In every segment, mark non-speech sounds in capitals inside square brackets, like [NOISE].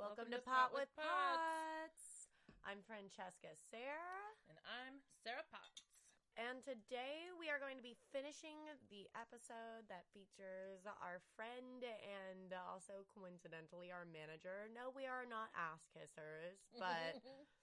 Welcome, to Pot with Pots. I'm Francesca Sarah, And I'm Sarah Potts. and today we are going to be finishing the episode that features our friend and also coincidentally our manager. No, we are not ass kissers, but [LAUGHS]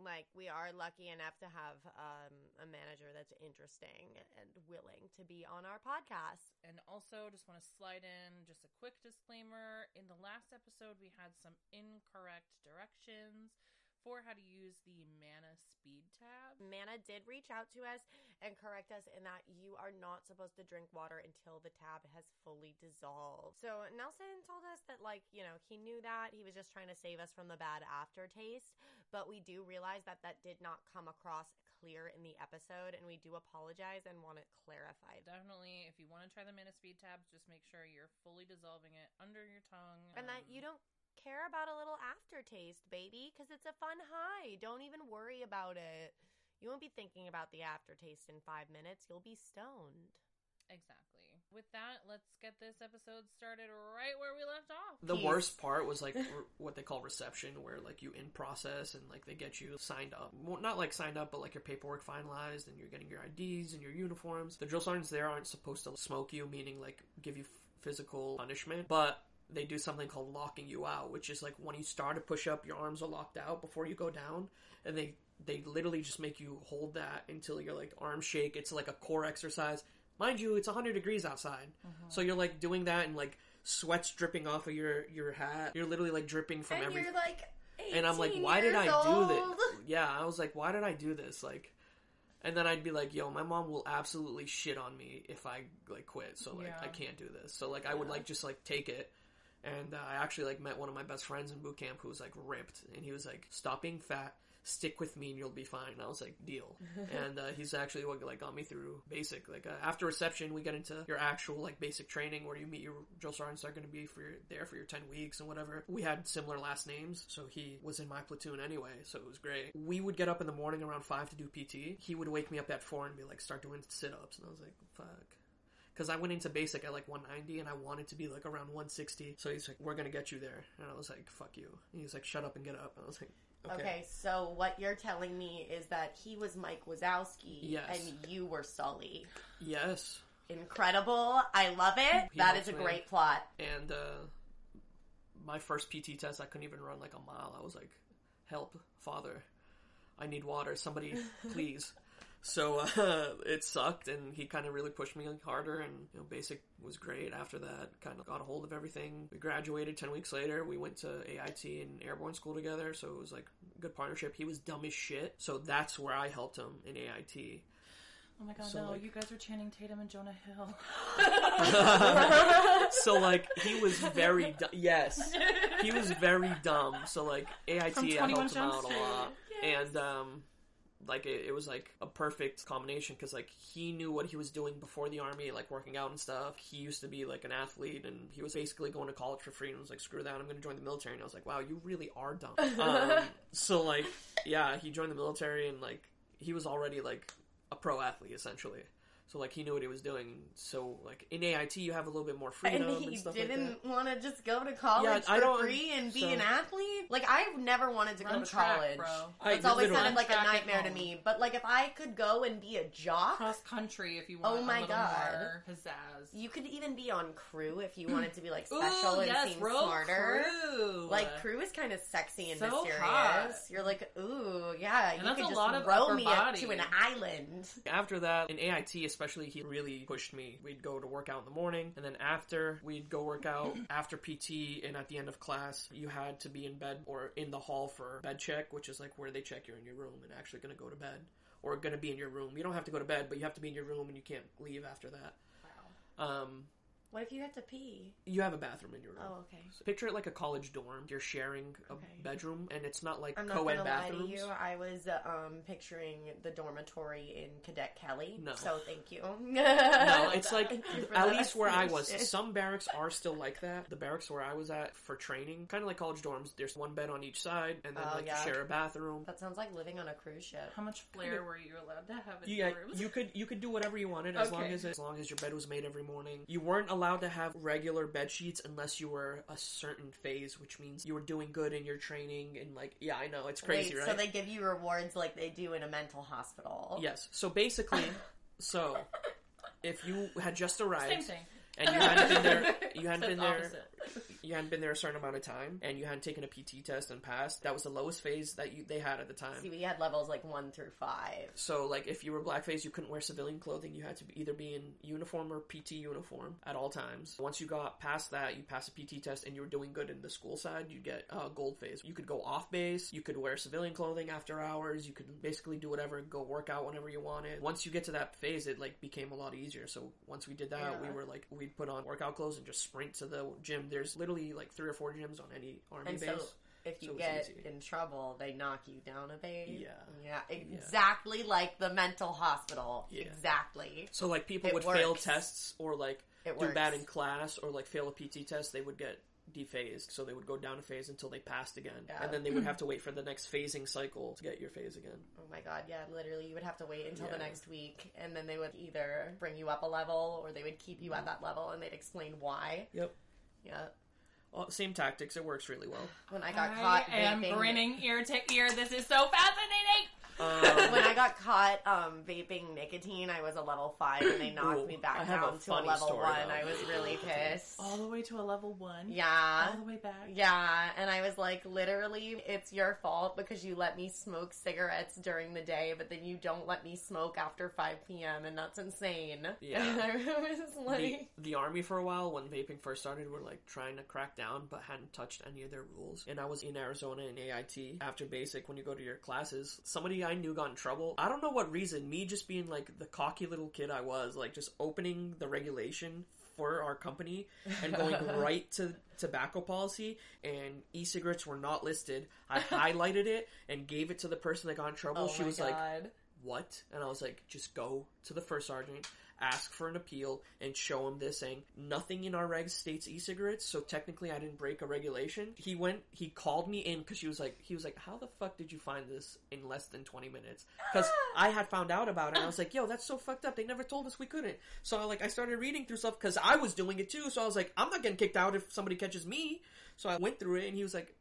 like we are lucky enough to have um, a manager that's interesting and willing to be on our podcast. And also, just want to slide in just a quick disclaimer. In the last episode, we had some incorrect directions for how to use the Manna Speed tab. Manna did reach out to us and correct us in that you are not supposed to drink water until the tab has fully dissolved. So Nelson told us that, like, you know, he knew that. He was just trying to save us from the bad aftertaste. But we do realize that that did not come across clear in the episode, and we do apologize and want it clarified. Definitely, if you want to try the Manna Speed tab, just make sure you're fully dissolving it under your tongue. And that Um, you don't care about a little aftertaste, baby, because it's a fun high. Don't even worry about it. You won't be thinking about the aftertaste in five minutes. You'll be stoned. Exactly. With that, let's get this episode started right where we left off. The Peace. worst part was like re- what they call reception, where like you in process and like they get you signed up. Well, not like signed up, but like your paperwork finalized and you're getting your IDs and your uniforms. The drill sergeants there aren't supposed to smoke you, meaning like give you f- physical punishment, but they do something called locking you out, which is like when you start to push up, your arms are locked out before you go down, and they they literally just make you hold that until your like arms shake. It's like a core exercise. Mind you, it's 100 degrees outside. Mm-hmm. So you're like doing that and like sweat's dripping off of your your hat. You're literally like dripping from and every you're like, and I'm like, why did I years do this? Yeah, I was like, why did I do this? Like, and then I'd be like, yo, my mom will absolutely shit on me if I like quit. So like, Yeah. I can't do this. So like, I would like just like take it. And uh, I actually like met one of my best friends in boot camp who was like ripped, and he was like, "Stop being fat, stick with me, and you'll be fine." And I was like, "Deal." [LAUGHS] and uh, he's actually what like got me through basic. Like uh, after reception, we get into your actual like basic training where you meet your drill sergeants that are going to be for your, there for your ten weeks and whatever. We had similar last names, so he was in my platoon anyway, so it was great. We would get up in the morning around five to do PT. He would wake me up at four and be like, "Start doing sit ups," and I was like, "Fuck." Because I went into basic at like 190 and I wanted to be like around 160. So he's like, we're going to get you there. And I was like, fuck you. And he's like, shut up and get up. And I was like, okay. Okay, so what you're telling me is that he was Mike Wazowski Yes. and you were Sully. Yes. Incredible. I love it. He that is a me. great plot. And uh, my first PT test, I couldn't even run like a mile. I was like, help, father. I need water. Somebody, [LAUGHS] please. So [LAUGHS] uh, it sucked, and he kind of really pushed me harder. And you know, basic was great. After that, kind of got a hold of everything. We graduated ten weeks later. We went to AIT and airborne school together, so it was like good partnership. He was dumb as shit, so that's where I helped him in AIT. Oh my god, So, no, like- you guys were Channing Tatum and Jonah Hill. [LAUGHS] So like he was very du- yes, he was very dumb. So like AIT I helped him out a lot, and um, like it, it was like a perfect combination because like he knew what he was doing before the army, like working out and stuff. He used to be like an athlete, and he was basically going to college for free, and was like, "Screw that, I'm going to join the military." And I was like, "Wow, you really are dumb." [LAUGHS] um, so like yeah, he joined the military, and like he was already like a pro athlete essentially. So like he knew what he was doing. So like in AIT, you have a little bit more freedom And and, he stuff didn't want to just go to college Yeah, I for don't- free and be so- an athlete. Like I've never wanted to go to track, college. bro. I- It's always literally. sounded like a Run track at nightmare to me. But like if I could go and be a jock, Cross country if you oh want Oh my a God. more pizzazz. you could even be on crew if you wanted to be like special Ooh, and yes, seem bro, smarter. crew. Like crew is kind of sexy and So mysterious. hot. You're like, ooh, yeah, you that's could a just lot of row me body. to an island. After that, in AIT especially, he really pushed me. We'd go to work out in the morning, and then after, we'd go work out [CLEARS THROAT] after PT, and at the end of class, you had to be in bed or in the hall for bed check, which is like where they check you're in your room and actually going to go to bed. Or going to be in your room. You don't have to go to bed, but you have to be in your room and you can't leave after that. Um, What if you had to pee? you have a bathroom in your room. Oh, okay. So picture it like a college dorm. You're sharing a Okay. bedroom, and it's not like I'm not co-ed gonna lie to bathrooms. you. I was uh, um, picturing the dormitory in Cadet Kelly. No. So thank you. No, [LAUGHS] it's like Thank you for at least where I was. Some barracks are still like that. The barracks where I was at for training, kind of like college dorms. There's one bed on each side, and then Oh, like yeah. you share a bathroom. That sounds like living on a cruise ship. How much flair were you allowed to have in Yeah, your rooms? you could you could do whatever you wanted as long as as long as your bed was made every morning. You weren't allowed allowed to have regular bed sheets unless you were a certain phase, which means you were doing good in your training and like yeah, I know it's crazy, Wait, right? So they give you rewards like they do in a mental hospital. Yes. So basically, [LAUGHS] so if you had just Same arrived thing. and you hadn't been there, you hadn't [LAUGHS] Except been there, opposite. You hadn't been there a certain amount of time, and you hadn't taken a PT test and passed. That was the lowest phase that you they had at the time. See, we had levels like one through five. So, like, if you were blackface, you couldn't wear civilian clothing. You had to be, either be in uniform or PT uniform at all times. Once you got past that, you passed a PT test and you were doing good in the school side, you'd get uh, gold phase. You could go off base. You could wear civilian clothing after hours. You could basically do whatever, go work out whenever you wanted. Once you get to that phase, it like became a lot easier. So once we did that, Yeah. we were like, we'd put on workout clothes and just sprint to the gym. There's literally like three or four gyms on any army And base. so if you so get easy. in trouble, they knock you down a base. Yeah. Yeah. Exactly like the mental hospital. Yeah. Exactly. So like people It would fail tests or like It do bad in class or like fail a PT test, they would get dephased. So they would go down a phase until they passed again, Yeah. and then they would have [CLEARS THROAT] to wait for the next phasing cycle to get your phase again. Oh my god, yeah, literally you would have to wait until the next week and then they would either bring you up a level or they would keep you at mm-hmm. that level and they'd explain why. Yep. Yeah. Well, same tactics. It works really well. When I got caught I am vaping grinning ear to ear. This is so fascinating. Um, when I got caught um, vaping nicotine, I was a level five, and they knocked Ooh, me I back have a down to a level story, one. though. I was really pissed. All the way to a level one. Yeah. All the way back. Yeah, and I was like, literally, it's your fault because you let me smoke cigarettes during the day, but then you don't let me smoke after 5 p.m., and that's insane. Yeah. And [LAUGHS] I was the, like, the army for a while when vaping first started were like trying to crack down but hadn't touched any of their rules and i was in arizona in ait after basic when you go to your classes somebody i knew got in trouble i don't know what reason me just being like the cocky little kid i was like just opening the regulation for our company and going [LAUGHS] right to tobacco policy and e-cigarettes were not listed. I [LAUGHS] highlighted it and gave it to the person that got in trouble. Oh she was like what? And I was like, just go to the first sergeant, ask for an appeal, and show him this saying nothing in our regs states e-cigarettes, so technically I didn't break a regulation. He went, he called me in because she was like, he was like, how the fuck did you find this in less than 20 minutes? Because I had found out about it, and I was like, yo, that's so fucked up. They never told us we couldn't. So I like, I started reading through stuff because I was doing it too. So I was like, I'm not getting kicked out if somebody catches me. So I went through it, and he was like,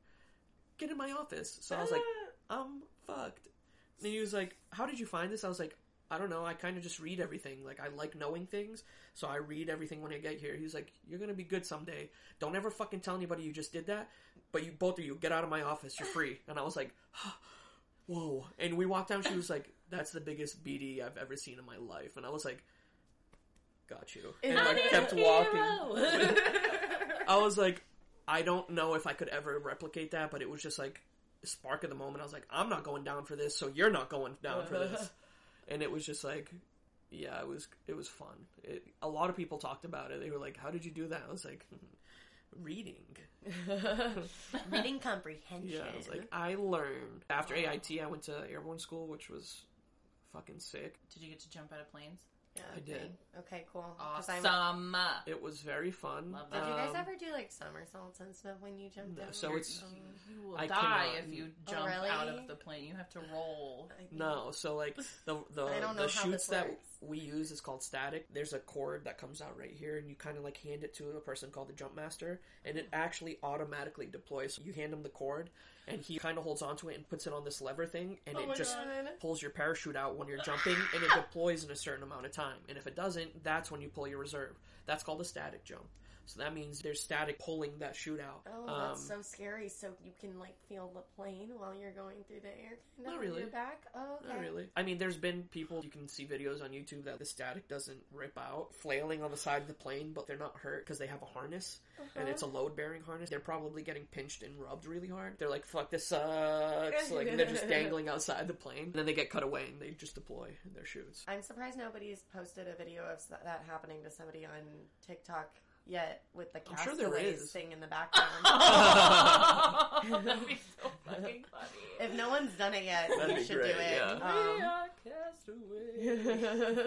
get in my office. So I was like, [LAUGHS] I'm fucked. And he was like, How did you find this? I was like, I don't know. I kind of just read everything. Like, I like knowing things. So I read everything when I get here. He's like, You're going to be good someday. Don't ever fucking tell anybody you just did that. But you, both of you, get out of my office. You're free. And I was like, [GASPS] Whoa. And we walked down. She was like, That's the biggest BD I've ever seen in my life. And I was like, Got you. And I kept walking. [LAUGHS] I was like, I don't know if I could ever replicate that, but it was just like a spark of the moment. I was like, I'm not going down for this, so you're not going down for this. [LAUGHS] And it was just like, yeah, it was it was fun. It, a lot of people talked about it. They were like, "How did you do that?" I was like, hmm, "Reading." [LAUGHS] Reading comprehension. Yeah, I was like, I learned after AIT. I went to airborne school, which was fucking sick. Did you get to jump out of planes? Yeah, I did. okay. Okay, cool. 'Cause I'm- Awesome. It was very fun. Love Did that. you guys Um, ever do like somersaults and stuff when you jumped No, out? so it's- you will I die cannot- if you Oh, jump really? out of the plane. You have to roll. I think- No, so like the the, I don't know the how shoots that works. we use is called static. There's a cord that comes out right here, and you kind of like hand it to a person called the jump master, and it actually automatically deploys. You hand them the cord, and he kind of holds onto it and puts it on this lever thing, and Oh it just God. pulls your parachute out when you're jumping, and it [LAUGHS] deploys in a certain amount of time. And if it doesn't, that's when you pull your reserve. That's called a static jump. So that means there's static pulling that chute out. Oh, Um, that's so scary. So you can like feel the plane while you're going through the air, kind of Not really. your back. Oh, okay. Not really. I mean, there's been people, you can see videos on YouTube that the static doesn't rip out, flailing on the side of the plane, but they're not hurt because they have a harness, and it's a load bearing harness. They're probably getting pinched and rubbed really hard. They're like, fuck, this sucks. like, they're just [LAUGHS] dangling outside the plane. And then they get cut away and they just deploy their chutes. I'm surprised nobody's posted a video of that happening to somebody on TikTok yet with the I'm sure castaways thing in the background. [LAUGHS] That'd be so [LAUGHS] fucking funny. if no one's done it yet, That'd you should great, do it. yeah. We are castaways.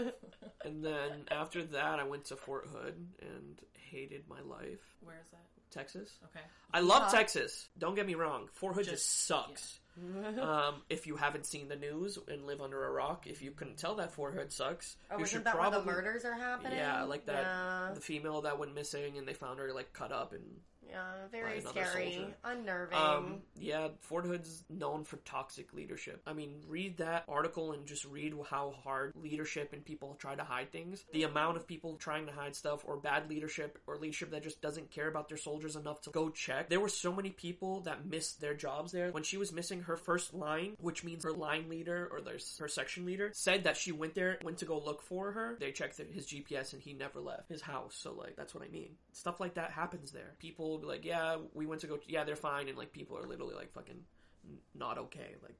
Um, [LAUGHS] And then after that, I went to Fort Hood and hated my life. Where is that? Texas. Okay. I love Yeah. Texas. Don't get me wrong. Fort Hood just, Just- sucks. [LAUGHS] um, if you haven't seen the news and live under a rock, if you couldn't tell that Fort Hood sucks, Oh, you should that probably where the murders are happening? yeah, like that Yeah, the female that went missing and they found her like cut up and yeah very scary, soldier. unnerving. Um, yeah, Fort Hood's known for toxic leadership. I mean, read that article and just read how hard leadership and people try to hide things. The amount of people trying to hide stuff, or bad leadership, or leadership that just doesn't care about their soldiers enough to go check. There were so many people that missed their jobs there. When she was missing her first line, which means her line leader or their, her section leader, said that she went there, went to go look for her. They checked his GPS and he never left his house. So, like, that's what I mean. Stuff like that happens there. People will be like, yeah, we went to go, yeah, they're fine. And, like, people are literally, like, fucking n- not okay. Like,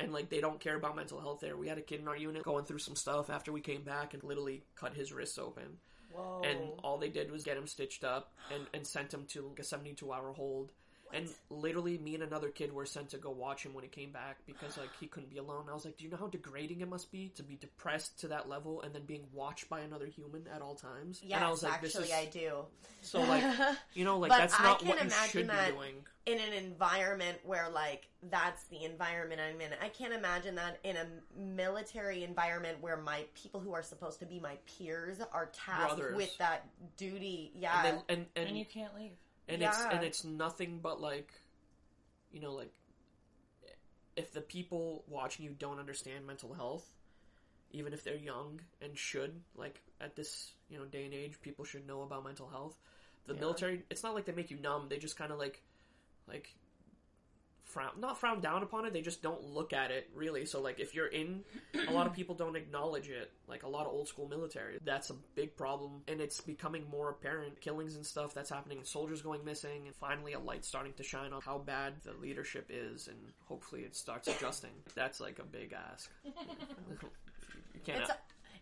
and like they don't care about mental health there. We had a kid in our unit going through some stuff after we came back and literally cut his wrists open. Whoa. And all they did was get him stitched up and, and sent him to like a 72 hour hold. And literally, me and another kid were sent to go watch him when he came back because like he couldn't be alone. I was like, "Do you know how degrading it must be to be depressed to that level and then being watched by another human at all times?" yes, and I was like, actually, "This is I do. so like [LAUGHS] you know like that's I not can what you imagine should that- be doing." in an environment where like that's the environment I'm in. I can't imagine that in a military environment where my people who are supposed to be my peers are tasked Brothers. with that duty. Yeah. And, they, and, and, and you can't leave. And it's and it's nothing but like you know like if the people watching you don't understand mental health even if they're young and should like at this you know day and age people should know about mental health. The Yeah. military it's not like they make you numb. They just kind of like like frown not frown down upon it they just don't look at it really. So like if you're in a lot of people don't acknowledge it. Like a lot of old school military that's a big problem. And it's becoming more apparent. Killings and stuff that's happening soldiers going missing and finally a light starting to shine on how bad the leadership is and hopefully it starts adjusting. That's like a big ask. [LAUGHS] You can't it's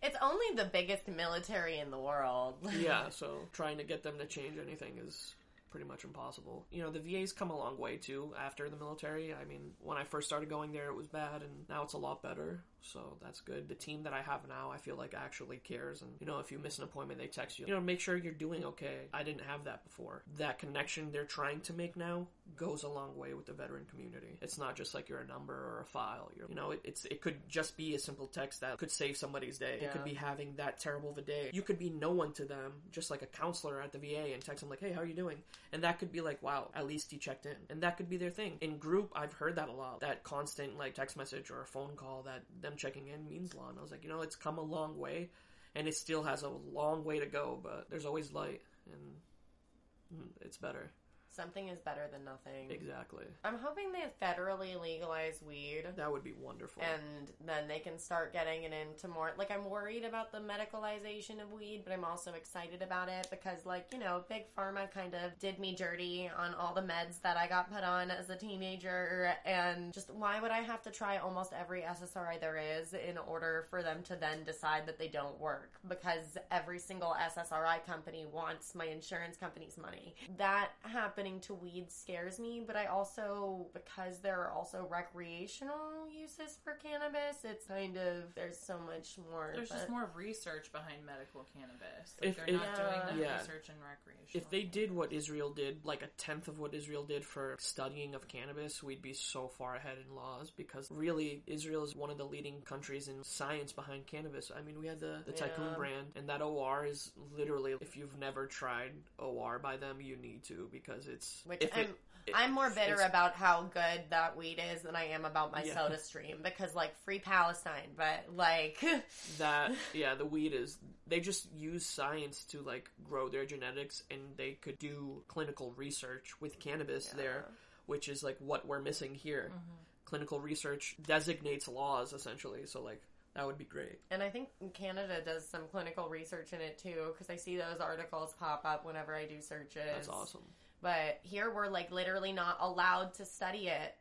it's only the biggest military in the world. yeah, [LAUGHS] so trying to get them to change anything is pretty much impossible. You know, the VA's come a long way too after the military. I mean, when I first started going there, it was bad, and now it's a lot better. So that's good. The team that I have now, I feel like actually cares. And you know, if you miss an appointment, they text you. You know, make sure you're doing okay. I didn't have that before. That connection they're trying to make now goes a long way with the veteran community. It's not just like you're a number or a file. You're, you know, it, it's it could just be a simple text that could save somebody's day. It could be having that terrible of a day. You could be no one to them, just like a counselor at the VA, and text them like, "Hey, how are you doing?" And that could be like, "Wow, at least he checked in." And that could be their thing. In group, I've heard that a lot. That constant like text message or a phone call that, that them checking in means lot. And I was like, you know, it's come a long way, and it still has a long way to go. But there's always light, and mm, it's better. Something is better than nothing. Exactly. I'm hoping they federally legalize weed. That would be wonderful. and then they can start getting it into more like i'm worried about the medicalization of weed but i'm also excited about it because like you know big pharma kind of did me dirty on all the meds that i got put on as a teenager and just why would i have to try almost every ssri there is in order for them to then decide that they don't work because every single ssri company wants my insurance company's money that happening to weed scares me but i also because there are also recreational uses for cannabis it's kind of there's so much more There's just more research behind medical cannabis. Like If- they're if- not doing that Yeah. research in recreational. if they did what Israel did, like a tenth of what Israel did for studying of cannabis, we'd be so far ahead in laws because really Israel is one of the leading countries in science behind cannabis. I mean, we had the, the Tikun Yeah. brand, and that OR is literally, if you've never tried OR by them, you need to because it's. which I'm, it- it- I'm more bitter about how good that weed is than I am about my Yeah. soda stream because like free Palestine, but like [LAUGHS] that yeah the weed is they just use science to like grow their genetics and they could do clinical research with cannabis there which is like what we're missing here mm-hmm. clinical research designates laws essentially so like that would be great And I think Canada does some clinical research in it too, because I see those articles pop up whenever I do searches. that's awesome But here we're like literally not allowed to study it.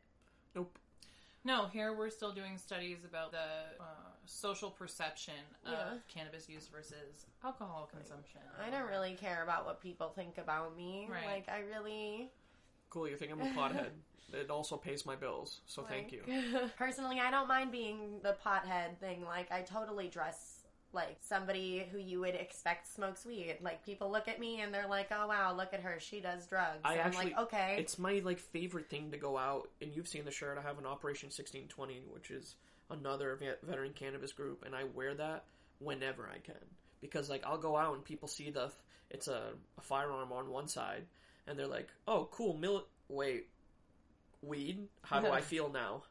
nope No, here we're still doing studies about the uh, social perception of Yeah. cannabis use versus alcohol consumption. I don't really care about what people think about me. Right. Like I really cool you think i'm a pothead [LAUGHS] it also pays my bills so thank you [LAUGHS] Personally, I don't mind being the pothead thing. Like, I totally dress like somebody who you would expect smokes weed. Like people look at me and they're like, "Oh wow, look at her, she does drugs." I And I'm actually, like, okay, it's my like favorite thing to go out, and you've seen the shirt. I have an Operation 1620, which is another veteran cannabis group, and I wear that whenever I can because like I'll go out and people see the it's a, a firearm on one side, and they're like, "Oh, cool, mil- wait, weed? How do I feel now?"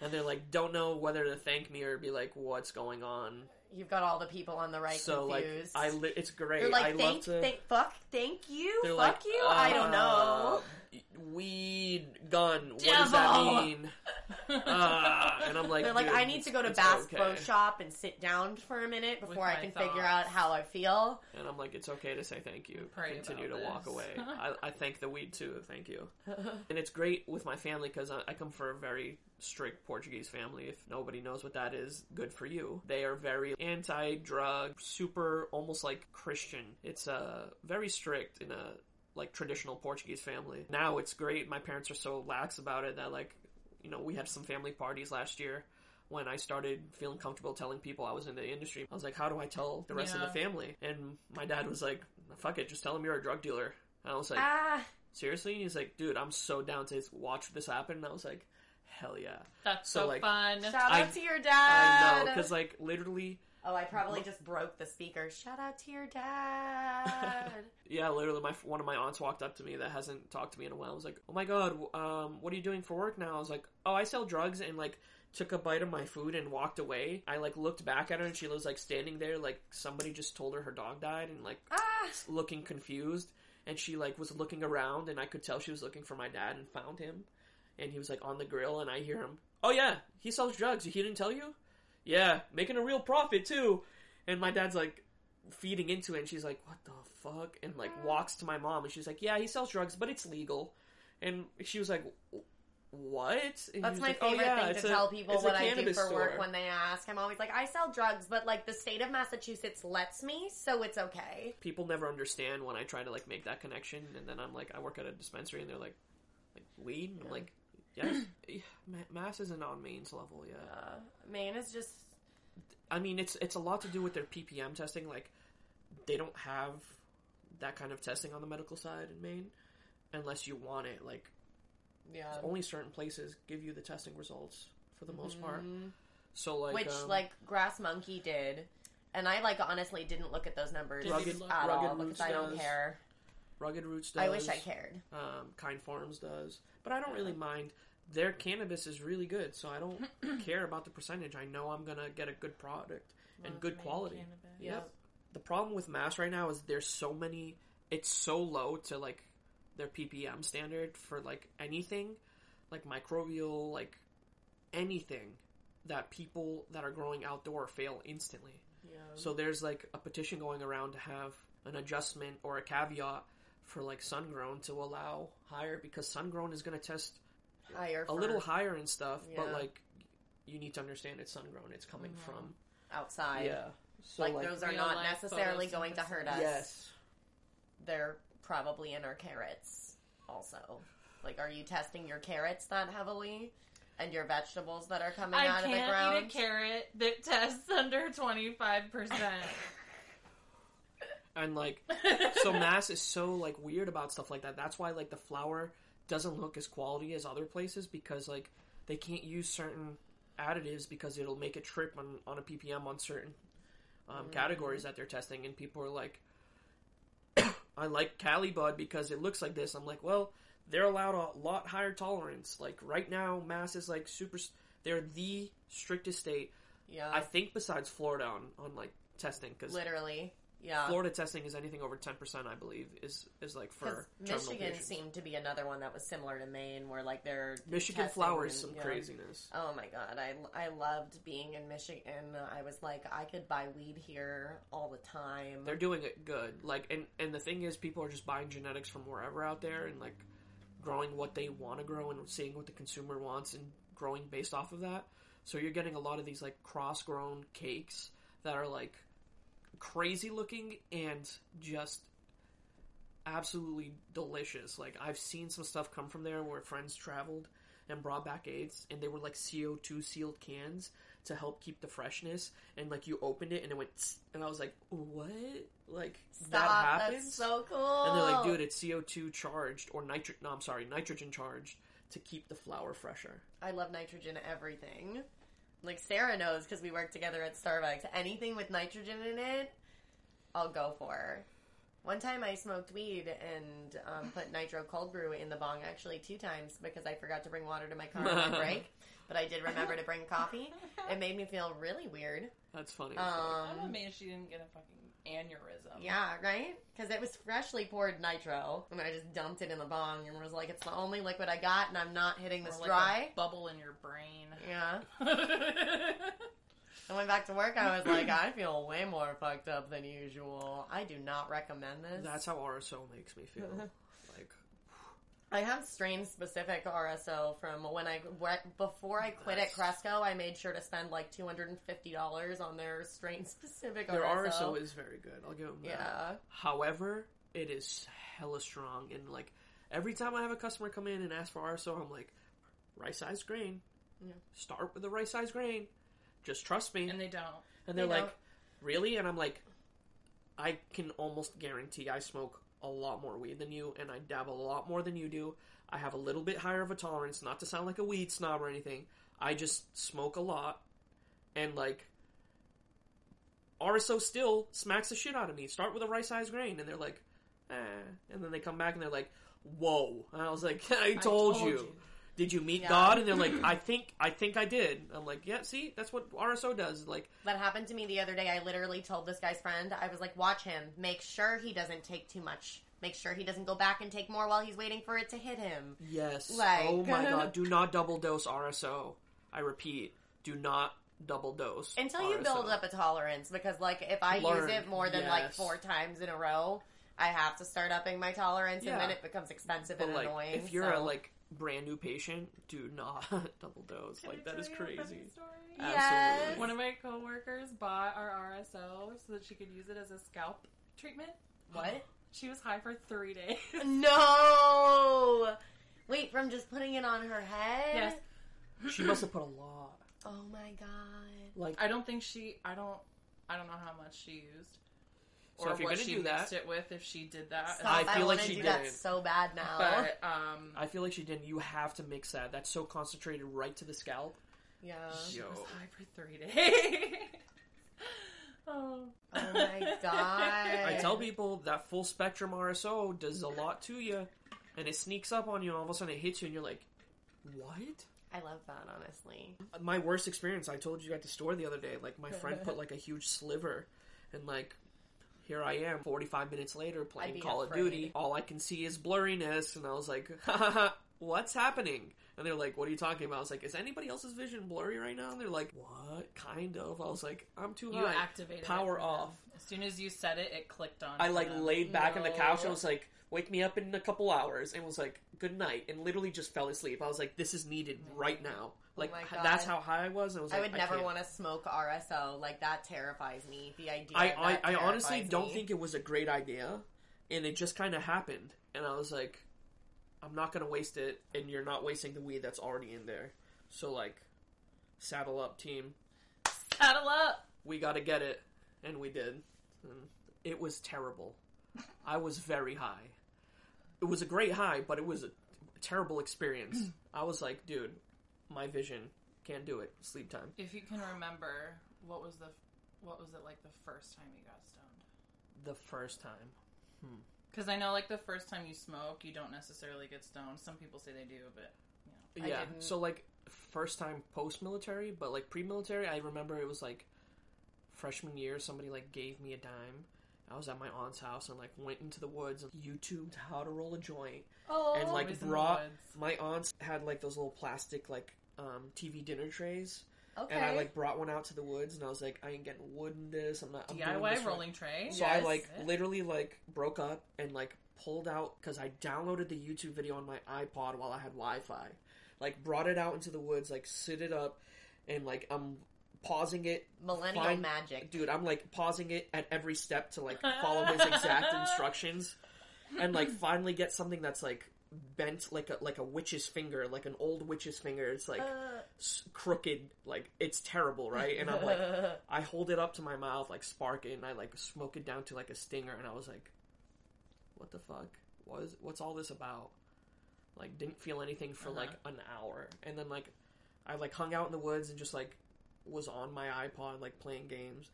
And they're like, don't know whether to thank me or be like, "What's going on?" You've got all the people on the right so confused. like, I li- it's great. they're like, I thank, love to. thank, fuck, thank you, They're fuck like, you. I don't know. Uh, Weed, gun. What does that Devil. mean? Uh, [LAUGHS] and I'm like, They're like, dude, I need to go to it's Bass okay. Pro Shop and sit down for a minute before I my can figure thoughts. out how I feel. And I'm like, it's okay to say thank you. Pray Continue to about walk this. away. [LAUGHS] I, I thank the weed too. Thank you. and it's great with my family because I, I come from a very strict Portuguese family. If nobody knows what that is, good for you. They are very anti-drug, super, almost like Christian. It's uh, very strict in a like traditional Portuguese family. Now it's great. My parents are so lax about it that like, you know, we had some family parties last year when I started feeling comfortable telling people I was in the industry. I was like, how do I tell the rest of the family? And my dad was like, fuck it, just tell them you're a drug dealer. And I was like, Ah, seriously? He's like, dude, I'm so down to watch this happen. And I was like, hell yeah. That's So, so, like, fun. shout out I- to your dad. I know, because like literally, oh, I probably just broke the speaker. Shout out to your dad. [LAUGHS] [LAUGHS] yeah, literally, my one of my aunts walked up to me that hasn't talked to me in a while. I was like, oh my god, um, what are you doing for work now? I was like, oh, I sell drugs, and like took a bite of my food and walked away. I like looked back at her, and she was like standing there, like somebody just told her her dog died, and like ah, looking confused and she like was looking around and I could tell she was looking for my dad and found him and he was like on the grill and I hear him oh yeah he sells drugs he didn't tell you yeah making a real profit too and my dad's like feeding into it and she's like what the fuck and like walks to my mom and she's like yeah he sells drugs but it's legal and she was like what And That's my like, "Oh, favorite yeah, thing to a- tell people what I do for work store." when they ask. I'm always like, I sell drugs, but like the state of Massachusetts lets me, so it's okay. people never understand when I try to like make that connection, and then I'm like, I work at a dispensary, and they're like, like weed. And I'm like, yes, [CLEARS THROAT] mass isn't on Maine's level yet. Uh, Maine is just I mean, it's it's a lot to do with their PPM testing. Like, they don't have that kind of testing on the medical side in Maine, unless you want it. Like, yeah. only certain places give you the testing results for the most part. So like, Which um, like Grass Monkey did, and I like honestly didn't look at those numbers Rugged- at Rugged all because Roots I don't care. Rugged Roots does. I wish I cared. um, Kind Farms does, but I don't really mind. Their cannabis is really good, so I don't [CLEARS THROAT] care about the percentage. I know I'm gonna get a good product and good quality. cannabis. Yep. The problem with Mass right now is there's so many. It's so low to like their ppm standard for like anything, like microbial, like anything that people that are growing outdoor fail instantly. Yeah. So there's like a petition going around to have an adjustment or a caveat for like sun grown to allow higher because sun grown is going to test Higher a for little higher and stuff, but like you need to understand it's sun grown. It's coming mm-hmm. from outside. yeah. So like, like, those are not necessarily going to hurt us. yes, They're probably in our carrots also. Like, are you testing your carrots that heavily? And your vegetables that are coming I out of the ground. I can't ground? eat a carrot that tests under 25%. and like [LAUGHS] so mass is so like weird about stuff like that. That's why like the flour doesn't look as quality as other places because like they can't use certain additives because it'll make it trip on on a ppm on certain um, categories that they're testing, and people are like, [COUGHS] I like Cali Bud because it looks like this. I'm like, well, they're allowed a lot higher tolerance. Like right now, Mass is like super. They're the strictest state yeah. I think besides Florida on on like testing because Literally. Yeah. Florida testing is anything over ten percent, I believe, is is like for Michigan patients. seemed to be another one that was similar to Maine, where like they're Michigan flowers and, some craziness. Oh my god, I, I loved being in Michigan. I was like, I could buy weed here all the time. They're doing it good. Like, and and the thing is, people are just buying genetics from wherever out there and like growing what they want to grow and seeing what the consumer wants and growing based off of that. So you're getting a lot of these like cross grown cakes that are like crazy looking and just absolutely delicious. Like I've seen some stuff come from there where friends traveled and brought back aids and they were like CO2 sealed cans to help keep the freshness, and like you opened it and it went, tss, and I was like, what? Like that Stop. happens? That's so cool. and they're like, dude, it's CO two charged or nitro. No, I'm sorry, nitrogen charged to keep the flour fresher. I love nitrogen everything. Like Sarah knows because we work together at Starbucks. Anything with nitrogen in it, I'll go for. One time I smoked weed and um, put nitro cold brew in the bong. Actually, two times because I forgot to bring water to my car on my [LAUGHS] break. But I did remember to bring coffee. It made me feel really weird. That's funny. as fuck. I'm Um, amazed she didn't get a fucking aneurysm. yeah, right? Because it was freshly poured nitro, and I just dumped it in the bong and was like, "It's the only liquid I got, and I'm not hitting Or this like dry." a bubble in your brain. Yeah. [LAUGHS] I went back to work. I was like, I feel way more fucked up than usual. I do not recommend this. That's how RSO makes me feel. [LAUGHS] like, I have strain specific RSO from when I went before I quit at Cresco. I made sure to spend like two hundred and fifty dollars on their strain [LAUGHS] specific their RSO. RSO is very good. I'll give them that. yeah. However, it is hella strong, and like every time I have a customer come in and ask for RSO, I'm like, right size grain. Yeah. Start with the right size grain. Just trust me. and they don't. And they're They like, don't. really? And I'm like, I can almost guarantee I smoke a lot more weed than you, and I dabble a lot more than you do. I have a little bit higher of a tolerance, not to sound like a weed snob or anything. I just smoke a lot, and like, RSO still smacks the shit out of me. Start with a right size grain, and they're like, eh. And then they come back and they're like, whoa. And I was like, [LAUGHS] I told, told you. you. Did you meet Yeah. God? And they're like, I think, I think I did. I'm like, yeah. See, that's what RSO does. Like, That happened to me the other day. I literally told this guy's friend, I was like, watch him. Make sure he doesn't take too much. Make sure he doesn't go back and take more while he's waiting for it to hit him. Yes. Like- oh my god. [LAUGHS] Do not double dose RSO. I repeat, do not double dose. Until you RSO. build up a tolerance, because like if I Learn, use it more than like yes. four times in a row, I have to start upping my tolerance, Yeah. and then it becomes expensive But and like, annoying. if you're a like brand new patient, do not [LAUGHS] double dose. Can like I that is tell you crazy. story? Yes. Absolutely. One of my coworkers bought our RSO so that she could use it as a scalp treatment. what? She was high for three days. [LAUGHS] No. Wait, from just putting it on her head? yes. She must have put a lot. Oh my god. Like, I don't think she. I don't. I don't know how much she used. So or if you're what gonna she do that- mixed it with if she did that. Stop, I I, feel like she do that didn't. so bad now. But um, I feel like she didn't. You have to mix that. That's so concentrated right to the scalp. yeah. she was high for three days. [LAUGHS] oh. Oh my god. I tell people that full spectrum RSO does a lot to you, and it sneaks up on you, and all of a sudden it hits you, and you're like, "What?" I love that, honestly. My worst experience. I told you at the store the other day. Like my friend put like a huge sliver, and like here I am, 45 minutes later, playing Call of. Duty. All I can see is blurriness, and I was like, [LAUGHS] ha, ha, ha, "What's happening?" And they're like, "What are you talking about?" I was like, "Is anybody else's vision blurry right now?" And they're like, "What? Kind of." I was like, "I'm too You high." activated it Power off. As soon as you said it, it clicked on. I like them. laid back on the couch and was like, "Wake me up in a couple hours," and was like, "Good night," and literally just fell asleep. I was like, "This is needed right now." Oh like Oh that's how high I was. I was. I like, would never want to smoke RSO. Like, that terrifies me. The idea. I I, I honestly terrifies don't think it was a great idea, and it just kind of happened. And I was like, "I'm not gonna waste it," and you're not wasting the weed that's already in there. So like, saddle up, team. Saddle up. We got to get it, and we did. And it was terrible. I was very high. It was a great high, but it was a terrible experience. I was like, dude, my vision can't do it. Sleep time. If you can remember, what was the what was it like the first time you got stoned? The first time. Hmm. Because I know, like the first time you smoke, you don't necessarily get stoned. Some people say they do, but I yeah. didn't- So like first time post military, but like pre military, I remember it was like freshman year. Somebody like gave me a dime. I was at my aunt's house and like went into the woods and YouTubed how to roll a joint Oh, and like Always in the brought my aunts had like those little plastic like um, TV dinner trays, okay. and I like brought one out to the woods, and I was like, I ain't getting wood in this. I'm not I'm DIY right." rolling tray. So I like literally like broke up and like pulled out because I downloaded the YouTube video on my iPod while I had Wi-Fi. Like brought it out into the woods, like sit it up, and like I'm pausing it, millennial magic. dude. I'm like pausing it at every step to like follow his exact [LAUGHS] instructions, and like finally get something that's like bent like a like a witch's finger, like an old witch's finger. It's like Uh. s- crooked, like it's terrible, right? And I'm like, [LAUGHS] I hold it up to my mouth, like spark it, and I like smoke it down to like a stinger, and I was like, what the fuck? What is what's all this about? Like didn't feel anything for like an hour, and then like I like hung out in the woods and just like was on my iPod like playing games.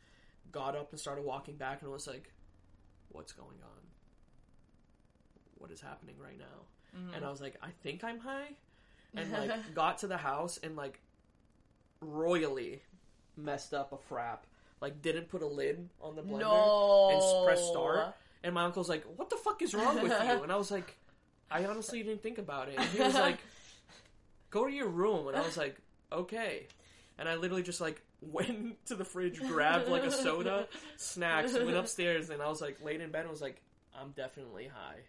Got up and started walking back, and was like, what's going on? What is happening right now? Mm-hmm. And I was like, I think I'm high, and like [LAUGHS] got to the house and like royally messed up a frap. Like didn't put a lid on the blender no. and press start. And my uncle's like, "What the fuck is wrong with you?" And I was like, "I honestly didn't think about it." And he was like, [LAUGHS] "Go to your room." And I was like, "Okay." And I literally just like [LAUGHS] went to the fridge, grabbed like a soda, [LAUGHS] snacks, went upstairs, and I was like laid in bed and was like, "I'm definitely high."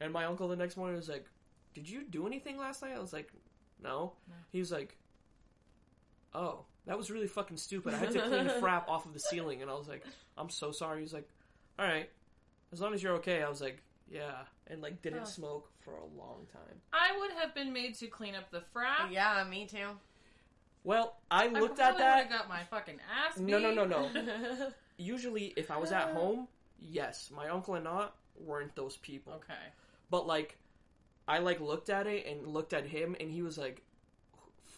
And my uncle the next morning was like, "Did you do anything last night?" I was like, "No." He was like, "Oh, that was really fucking stupid. I had to clean the [LAUGHS] frap off of the ceiling." And I was like, "I'm so sorry." He's like, "All right, as long as you're okay." I was like, "Yeah," and like didn't Huh. smoke for a long time. I would have been made to clean up the frap. Yeah, me too. Well, I I looked probably at that. would've got my fucking ass beat. No, no, no, no. [LAUGHS] Usually, if I was at home, yes, my uncle and aunt weren't those people. Okay. But like, I like looked at it and looked at him, and he was like,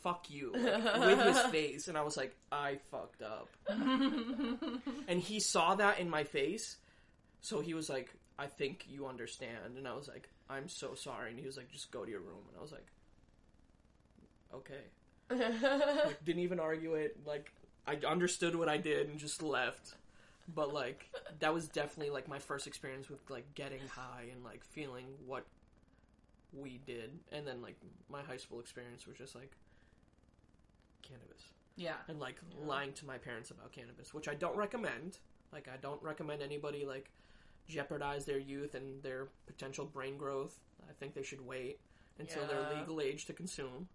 "Fuck you," like, with his [LAUGHS] face, and I was like, "I fucked up." [LAUGHS] and he saw that in my face, so he was like, "I think you understand," and I was like, "I'm so sorry," and he was like, "Just go to your room," and I was like, "Okay." [LAUGHS] Like, didn't even argue it. Like, I understood what I did and just left. But like, that was definitely like my first experience with like getting high and like feeling what we did. And then like my high school experience was just like cannabis Yeah. and like lying to my parents about cannabis, which I don't recommend. Like, I don't recommend anybody like jeopardize their youth and their potential brain growth. I think they should wait until they're legal age to consume.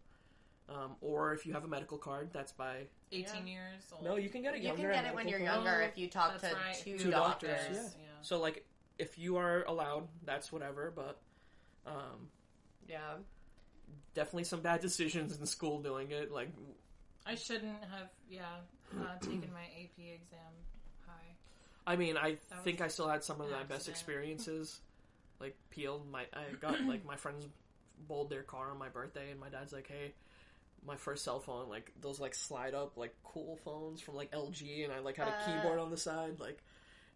Um, or if you have a medical card, that's by 18 years old. no, you can get it You younger. can at get it when medical you're card. younger if you talk that's to right. two, Two doctors. doctors, yeah. yeah. So like, if you are allowed, that's whatever. But um, Yeah. definitely some bad decisions in school doing it. Like, I shouldn't have, yeah, uh, [CLEARS THROAT] taken my AP exam high. I mean, I That think I still had some of an my best accident. experiences. Like peeled my, I got [CLEARS THROAT] like my friends bowled their car on my birthday, and my dad's like, "Hey, my first cell phone, like those like slide up like cool phones from like LG, and I like had a Uh, keyboard on the side, like,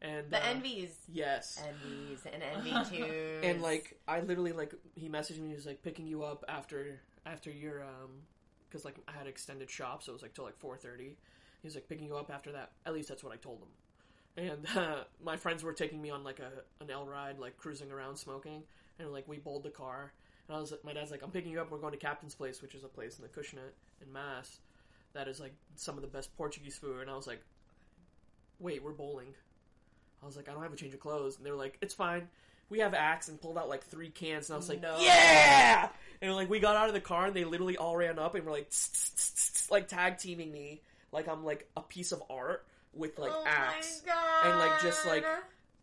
and The uh, envies. yes, Envies and [LAUGHS] envy twos. and like I literally like he messaged me, he was like picking you up after after your um, because like I had extended shop, so it was like till like four thirty. He was like picking you up after that. At least that's what I told him. And uh, [LAUGHS] my friends were taking me on like a an L ride, like cruising around smoking, and like we bowled the car. And I was, like, my dad's like, "I'm picking you up. We're going to Captain's Place, which is a place in Acushnet in Mass, that is like some of the best Portuguese food." And I was like, "Wait, we're bowling." I was like, "I don't have a change of clothes," and they were like, "It's fine." We have Axe and pulled out like three cans, and I was like, No. "Yeah!" And like we got out of the car, and they literally all ran up and were like, like tag teaming me, like I'm like a piece of art with like oh Axe and like just like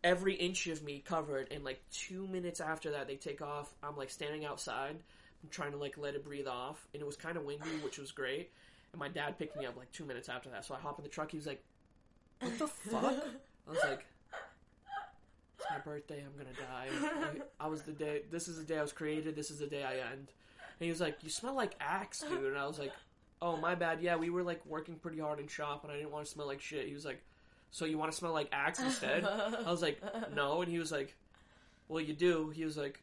every inch of me covered and like two minutes after that they take off. I'm like standing outside i'm trying to like let it breathe off and it was kind of windy which was great. And my dad picked me up like two minutes after that. So i hop in the truck he was like what the fuck? I was like it's my birthday i'm gonna die. Like, i was the day this is the day i was created this is the day i end. And he was like you smell like axe dude. And i was like oh my bad. Yeah we were like working pretty hard in shop and i didn't want to smell like shit. He was like so you want to smell like axe instead I was like, no, and he was like, well, you do. He was like,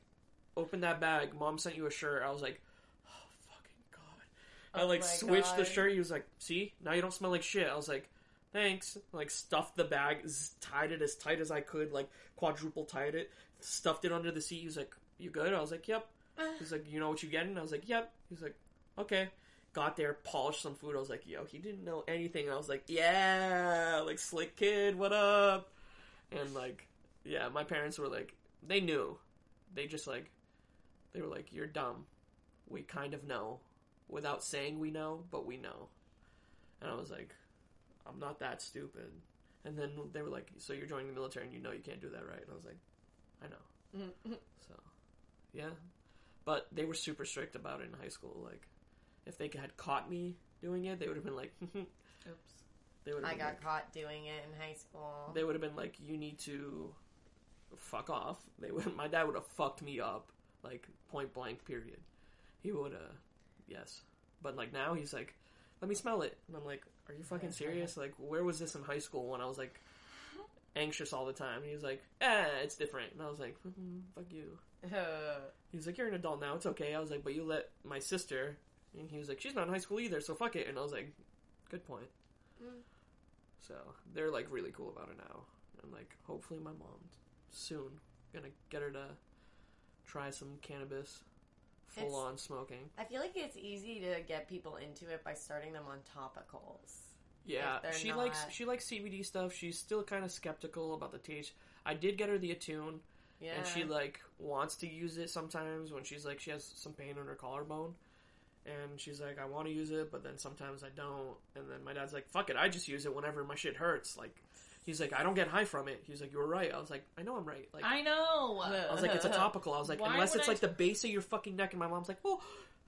open that bag. Mom sent you a shirt. I was like, oh fucking god. I Oh like my switched the God. shirt. He was like, see, now you don't smell like shit. I was like, thanks. Like stuffed the bag, z- tied it as tight as I could, like quadruple tied it, stuffed it under the seat. He was like, you good? I was like, yep. He's like, you know what you getting? I was like, yep. He's like, okay. Got there, polished some food. I was like, yo, he didn't know anything. I was like, yeah, like slick kid, what up? And like, yeah, my parents were like, they knew. They just like, they were like, you're dumb. We kind of know. Without saying we know, but we know. And I was like, I'm not that stupid. And then they were like, so you're joining the military and you know you can't do that, right? And I was like, I know. Mm-hmm. So, yeah. but they were super strict about it in high school. Like, if they had caught me doing it, they would have been like, [LAUGHS] Oops. they would. I got like, caught doing it in high school. They would have been like, you need to fuck off. They would. [LAUGHS] My dad would have fucked me up, like point blank. Period. He would have. Yes, but like now he's like, let me smell it, and I'm like, are you fucking serious? [LAUGHS] Like, where was this in high school when I was like anxious all the time? And he was like, eh, it's different, and I was like, mm, fuck you. He's like, you're an adult now. It's okay. I was like, but you let my sister. And he was like, she's not in high school either, so fuck it. And I was like, good point. Mm. So they're like really cool about it now. And like, hopefully my mom soon gonna get her to try some cannabis, full It's- on smoking. I feel like it's easy to get people into it by starting them on topicals. Yeah, she not- likes she likes CBD stuff. She's still kind of skeptical about the taste. I did get her the attune. Yeah. and she like wants to use it sometimes when she's like she has some pain on her collarbone and she's like i want to use it but then sometimes i don't and then my dad's like fuck it i just use it whenever my shit hurts like he's like i don't get high from it he's like you were right i was like i know i'm right like i, know. I was like it's a [LAUGHS] topical i was like Why unless it's I like the base of your fucking neck and my mom's like well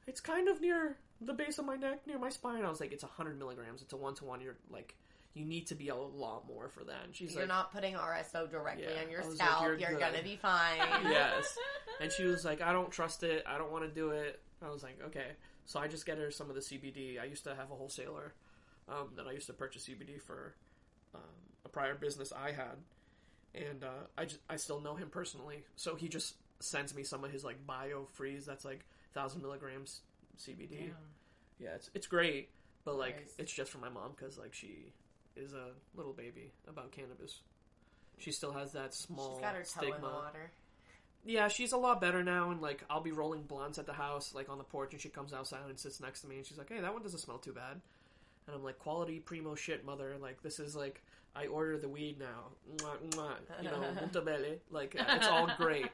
it's kind of near the base of my neck near my spine i was like it's 100 milligrams it's a one-to-one you're like you need to be a lot more for that and she's like You're like not putting RSO directly Yeah, on your I was like, scalp. you're you're gonna be fine. [LAUGHS] yes. [LAUGHS] And she was like, I don't trust it. I don't want to do it. I was like, okay. So I just get her some of the CBD. I used to have a wholesaler um, that I used to purchase CBD for um, a prior business I had, and uh, I just I still know him personally. So he just sends me some of his like bio freeze. That's like thousand milligrams CBD. Damn. Yeah, it's it's great, but like Nice. it's just for my mom because like she is a little baby about cannabis. She still has that small She's got her toe stigma. In the water. Yeah, she's a lot better now, and like I'll be rolling blunts at the house, like on the porch, and she comes outside and sits next to me, and she's like, "Hey, that one doesn't smell too bad," and I'm like, "Quality primo shit, mother. Like this is like I order the weed now, mwah, mwah, you know, [LAUGHS] molto bene. Like it's all great."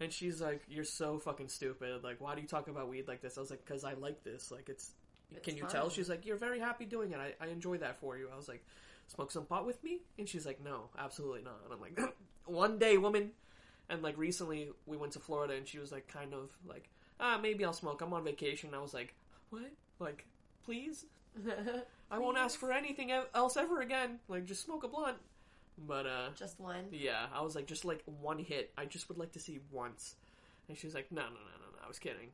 And she's like, "You're so fucking stupid. Like, why do you talk about weed like this?" I was like, "Cause I like this. Like, it's." It's Can you fun. tell? She's like, "You're very happy doing it. I, I enjoy that for you." I was like, "Smoke some pot with me?" And she's like, "No, absolutely not." And I'm like, [LAUGHS] "One day, woman." And like recently, we went to Florida, and she was like, kind of like, "Ah, maybe I'll smoke. I'm on vacation." I was like, "What? Like, please? [LAUGHS] I won't ask for anything else ever again. Like, just smoke a blunt." But uh, Just one. yeah, I was like, just like one hit. I just would like to see once. And she's like, no, no, no, no, no. I was kidding.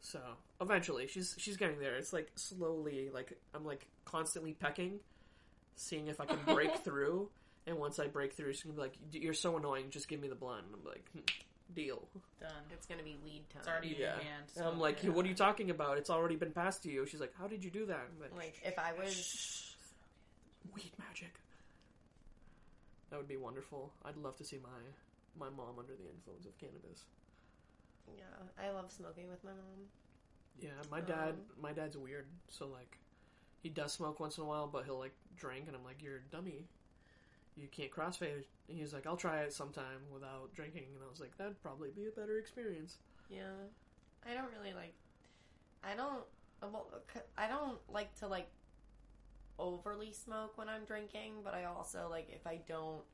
So eventually, she's she's getting there. It's like slowly, like I'm like constantly pecking, seeing if I can break [LAUGHS] through. And once I break through, she's gonna be like, "You're so annoying. Just give me the blunt." And I'm like, hmm, "Deal." Done. It's gonna be weed time. It's already in your hand. And I'm so- like, "What are you talking about? It's already been passed to you." She's like, "How did you do that?" I'm like, Like if I was "Shh. weed magic. That would be wonderful. I'd love to see my my mom under the influence of cannabis. Yeah, I love smoking with my mom. Yeah, my dad, Um, my dad's weird. So like, he does smoke once in a while, but he'll like drink, and I'm like, "You're a dummy. You can't crossfade." And he's like, "I'll try it sometime without drinking," and I was like, "That'd probably be a better experience." Yeah, I don't really like. I don't. Well, c- I don't like to like overly smoke when I'm drinking, but I also like if I don't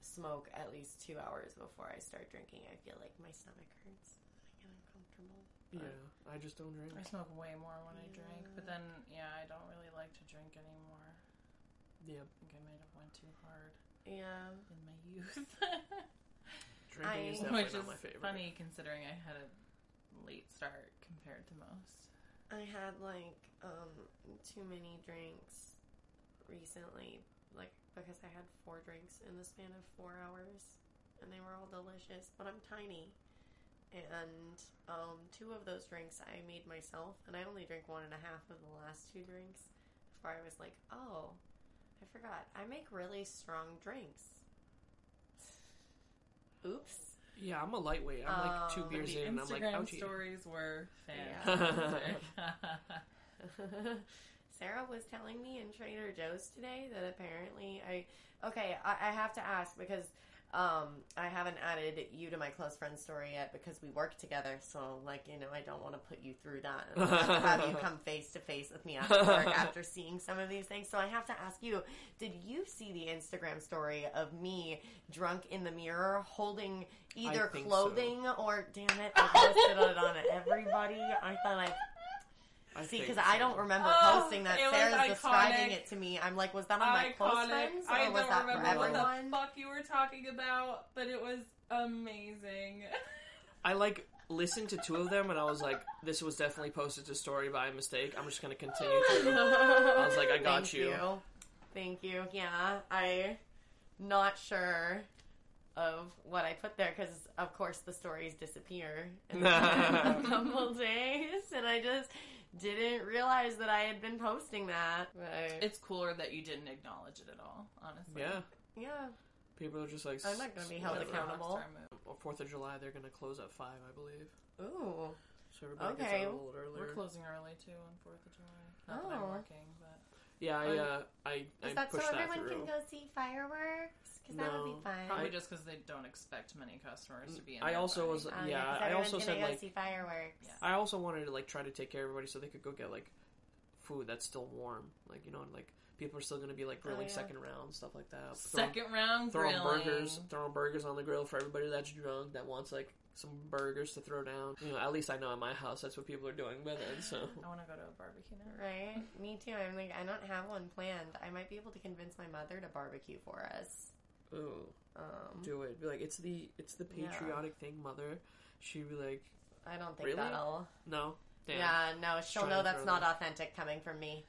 smoke at least two hours before I start drinking, I feel like my stomach hurts. I get uncomfortable. But- Yeah, I just don't drink. I smoke way more when I drink, but then yeah, I don't really like to drink anymore. Yeah, I think I might have went too hard Yeah, in my youth. [LAUGHS] drinking is I- [LAUGHS] definitely Which not is my favorite. funny considering I had a late start compared to most. I had like um too many drinks recently, like because I had four drinks in the span of four hours, and they were all delicious. But I'm tiny, and um, two of those drinks I made myself, and I only drank one and a half of the last two drinks. Before I was like, oh, I forgot, I make really strong drinks. Oops. Yeah, I'm a lightweight. I'm like two Um, beers the in, and I'm like, Instagram ouchie. stories were Yeah. fantastic. [LAUGHS] [LAUGHS] Sarah was telling me in Trader Joe's today that apparently I okay I, I have to ask because Um, I haven't added you to my close friend story yet because we work together. So, like, you know, I don't want to put you through that. and [LAUGHS] have you come face to face with me after work [LAUGHS] after seeing some of these things. So, I have to ask you: Did you see the Instagram story of me drunk in the mirror holding either think so. clothing or damn it, I posted it on everybody. I thought I I see think because I don't remember Oh, posting that. it was Sarah's describing it to me. I'm like, was that on my close friends or I was don't that for remember what everyone? the fuck you were talking about, but it was amazing. [LAUGHS] I like listened to two of them and I was like, this was definitely posted to story by mistake. I'm just gonna continue to. [LAUGHS] I was like, I got Thank you. Thank you. Yeah, I not sure of what I put there because, of course, the stories disappear in a [LAUGHS] couple days, and I just didn't realize that I had been posting that. But, it's cooler that you didn't acknowledge it at all, honestly. Yeah, yeah, people are just like. I'm not gonna be held whatever. accountable. Rockstar move. Well, Fourth of July, they're gonna close at five, I believe. ooh, So everybody Okay. gets out a little earlier. We're closing early too on Fourth of July. Not that Oh. I'm working, but Yeah, I uh, I I is that so pushed that everyone through. can go see fireworks? Because that would be fun. probably just because they don't expect many customers to be. in I there also buying. was- Oh, yeah, 'cause I everyone's also gonna said, go like- see fireworks. Yeah. I also wanted to like try to take care of everybody so they could go get like food that's still warm, like you know, and, like people are still gonna be like grilling yeah. second round stuff like that. Throw- second round throwing grilling. burgers, throwing burgers on the grill for everybody that's drunk that wants like some burgers to throw down. You know, at least I know at my house that's what people are doing by then. So I want to go to a barbecue now. Right? Me too. I'm like, I don't have one planned. I might be able to convince my mother to barbecue for us. ooh, Um, do it. Be like it's the it's the Yeah. patriotic thing, mother. She'd be like, I don't think Really? that'll. no, damn. Yeah, no, she'll Trying know that's not authentic coming from me.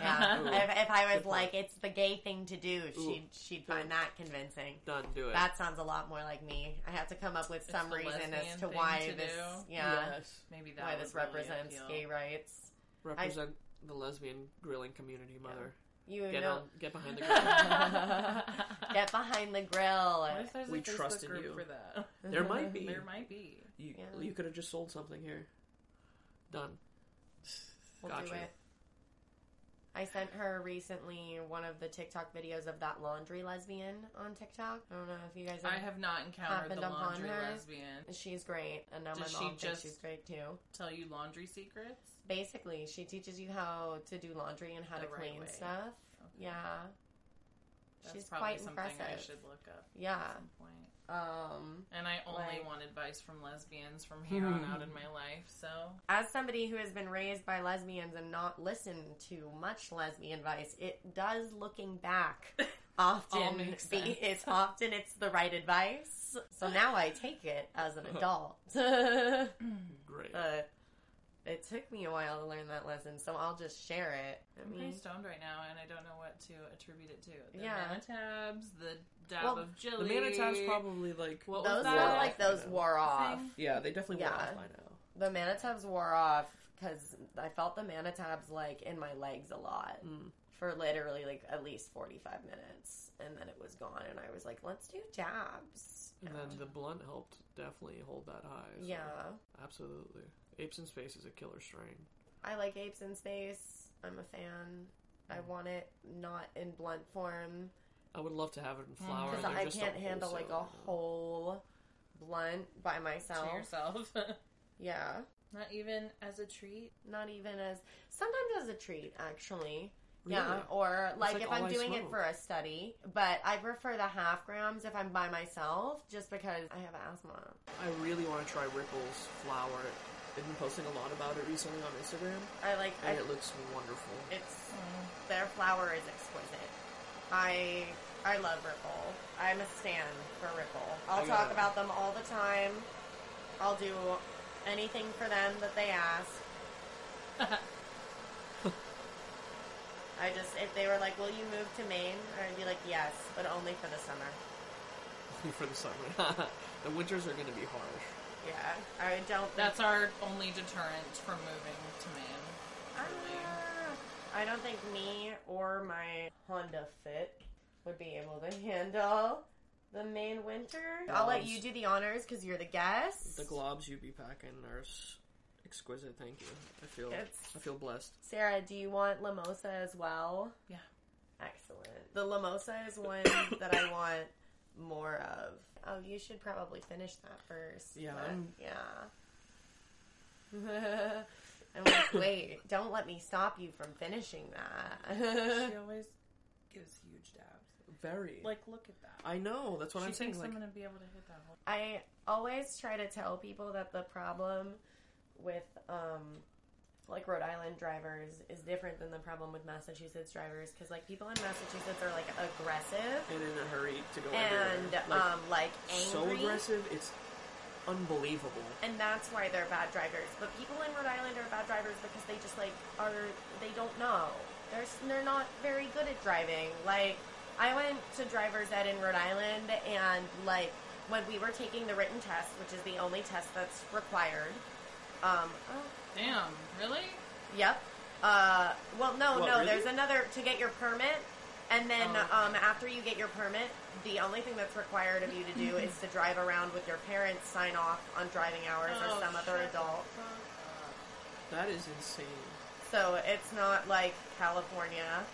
Yeah. If, if I was Good point. like, it's the gay thing to do, Ooh. she'd she'd find that convincing. Done. Do it. That sounds a lot more like me. I have to come up with It's some reason as to why to this, do. yeah, yes. Maybe that why this really represents appeal. gay rights. Represent the lesbian grilling community, mother. You Get know, on, get behind the grill. [LAUGHS] [LAUGHS] get behind the grill. What if there's We a Facebook trust in group you. for that? There might be. There might be. You, Yeah. you could have just sold something here. Done. We'll Gotcha. do it. I sent her recently one of the TikTok videos of that laundry lesbian on TikTok. I don't know if you guys Have I have. not encountered the laundry lesbian. She's great, and now Does my mom thinks she's great too. Tell you laundry secrets. Basically, she teaches you how to do laundry and how The to right clean way. stuff. Okay. Yeah, That's she's probably quite something I impressive. should look up yeah. At some point. Um, And I only Like- want advice from lesbians from here on out in [LAUGHS] my life. So as somebody who has been raised by lesbians and not listened to much lesbian advice, it does looking back [LAUGHS] often be sense. it's often it's the right advice. So now I take it as an [LAUGHS] adult. but Great. It took me a while to learn that lesson, so I'll just share it. I I'm mean, pretty stoned right now, and I don't know what to attribute it to. The Yeah. Manna tabs, the dab Well, of jelly. the Manna tabs probably like. What was those that? were Wore like off by those wore off. Thing? Yeah, they definitely wore off by now. The Manna tabs wore off because I felt the Manna tabs like in my legs a lot Mm. for literally like at least 45 minutes. And then it was gone. And I was like, let's do dabs. And then the blunt helped definitely hold that high. so- Yeah. Absolutely. Apes in Space is a killer strain. I like Apes in Space. I'm a fan. I want it not in blunt form I would love to have it in Mm, flour. because They're I can't handle like a whole blunt by to myself. yourself. [LAUGHS] Yeah. Not even as a treat. Not even as sometimes as a treat, actually. Really? Yeah, or like, like if I'm I doing it for a study, but I prefer the half grams if I'm by myself, just because I have asthma. I really want to try Ripple's flour. They've been posting a lot about it recently on Instagram, I like I, it looks wonderful. it's their flour is exquisite. I I love Ripple. I'm a stan for Ripple. I'll I talk about them all the time. I'll do anything for them that they ask. [LAUGHS] I just if they were like, "Will you move to Maine?" I'd be like, "Yes, but only for the summer." [LAUGHS] for the summer. [LAUGHS] the winters are going to be harsh. Yeah, I don't. That's our only deterrent from moving to Maine. Truly. Ah, I don't think me or my Honda Fit would be able to handle the Maine winter. I'll let you do the honors because you're the guest. The globs you'd be packing are s- exquisite. Thank you. I feel It's- I feel blessed. Sarah, do you want Lamosa as well? Yeah. Excellent. The Lamosa is one [COUGHS] that I want more of. Oh, you should probably finish that first. Yeah, but- I'm- yeah. [LAUGHS] I'm like, wait, don't let me stop you from finishing that. she [LAUGHS] always gives huge dabs. Very. Like, look at that. I know. That's what she I'm saying. thinks Like, I'm gonna be able to hit that whole. I always try to tell people that the problem with um like Rhode Island drivers is different than the problem with Massachusetts drivers because like people in Massachusetts are like aggressive and in a hurry to go and everywhere. Like, um like so aggressive. It's unbelievable. and that's why they're bad drivers. But people in Rhode Island are bad drivers because they just like are they don't know. They're they're not very good at driving. Like I went to driver's ed in Rhode Island and like when we were taking the written test, which is the only test that's required. Um, oh, Damn, really? Yep. Uh, well, no, What, no. really? There's another to get your permit, and then Oh, okay. um, after you get your permit, the only thing that's required of you to do is to drive around with your parents' sign off on driving hours Oh, or some other adult. That is insane. So it's not like California.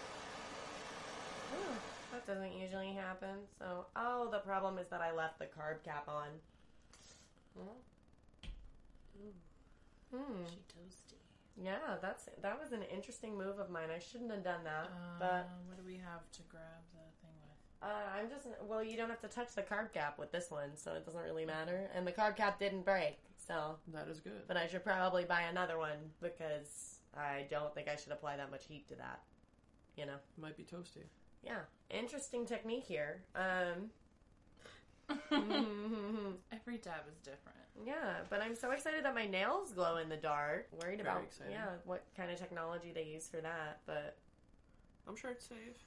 Ooh, that doesn't usually happen. So, oh, the problem is that I left the carb cap on. Hmm. Hmm. She toasty. Yeah, that's that was an interesting move of mine. I shouldn't have done that, Uh, but what do we have to grab the thing with? uh, I'm just well. You don't have to touch the carb cap with this one, so it doesn't really matter. And the carb cap didn't break, so That is good. but I should probably buy another one because I don't think I should apply that much heat to that. You know, Might be toasty. yeah, interesting technique here. Um, Mm-hmm. [LAUGHS] Every dab is different. yeah, but I'm so excited that my nails glow in the dark. Worried Very about exciting. yeah, what kind of technology they use for that, but. I'm sure it's safe.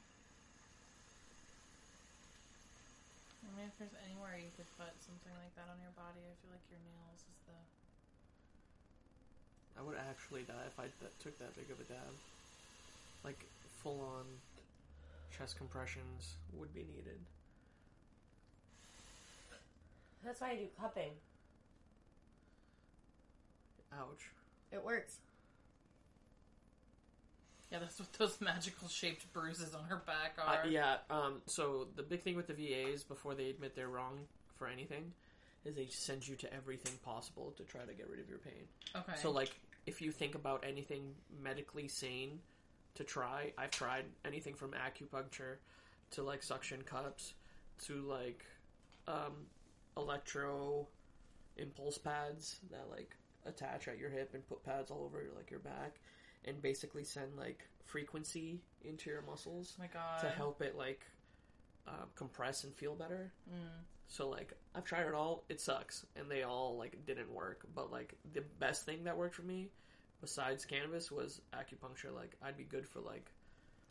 I mean, if there's anywhere you could put something like that on your body, I feel like your nails is the. I would actually die if I th- took that big of a dab. Like full on chest compressions would be needed. That's why I do cupping. Ouch. It works. Yeah, that's what those magical shaped bruises on her back are. Uh, yeah. Um. So the big thing with the VAs before they admit they're wrong for anything is they send you to everything possible to try to get rid of your pain. Okay. So like if you think about anything medically sane to try, I've tried anything from acupuncture to like suction cups to like um electro impulse pads that like attach at your hip and put pads all over like your back and basically send like frequency into your muscles oh my god. to help it like uh, compress and feel better. Mm. So like I've tried it all, it sucks, and they all like didn't work. But like the best thing that worked for me, besides cannabis, was acupuncture. Like I'd be good for like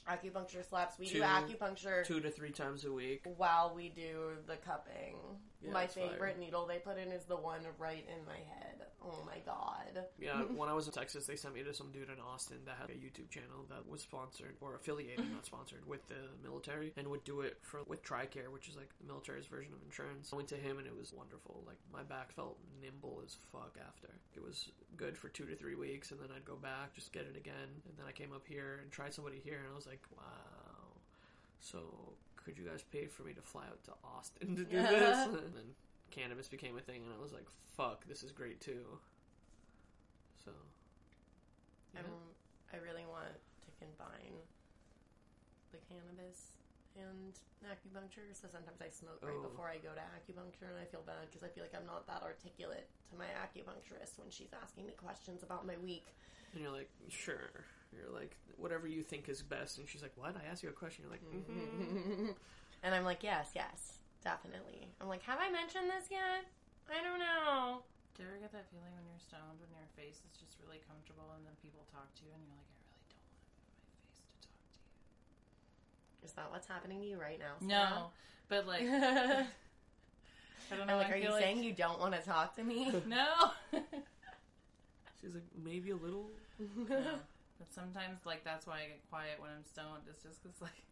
Acupuncture slaps. We do acupuncture two to three times a week. while we do the cupping. Yeah, my it's fire. favorite needle they put in is the one right in my head. Oh my god. Yeah, [LAUGHS] when I was in Texas, they sent me to some dude in Austin that had a YouTube channel that was sponsored or affiliated, not sponsored, with the military, and would do it for with Tricare, which is like the military's version of insurance. I went to him, and it was wonderful. Like my back felt nimble as fuck after. It was good for two to three weeks, and then I'd go back, just get it again, and then I came up here and tried somebody here, and I was like, wow. So could you guys pay for me to fly out to Austin to do this? [LAUGHS] and then cannabis became a thing, and I was like, fuck, this is great too. So, yeah. I'm, I really want to combine the cannabis and acupuncture. So sometimes I smoke right Oh. before I go to acupuncture, and I feel bad because I feel like I'm not that articulate to my acupuncturist when she's asking me questions about my week. and you're like, sure. You're like, whatever you think is best. And she's like, what? I asked you a question. You're like, mm-hmm. [LAUGHS] and I'm like, yes, yes, definitely. I'm like, have I mentioned this yet? I don't know. Do you ever get that feeling when you're stoned when your face is just really comfortable and then people talk to you and you're like, I really don't want to move my face to talk to you? Is that what's happening to you right now? No, but like, [LAUGHS] I don't I'm like, I are you like- saying you don't want to talk to me? [LAUGHS] no? [LAUGHS] she's like, maybe a little. No. But sometimes, like, that's why I get quiet when I'm stoned. It's just because, like,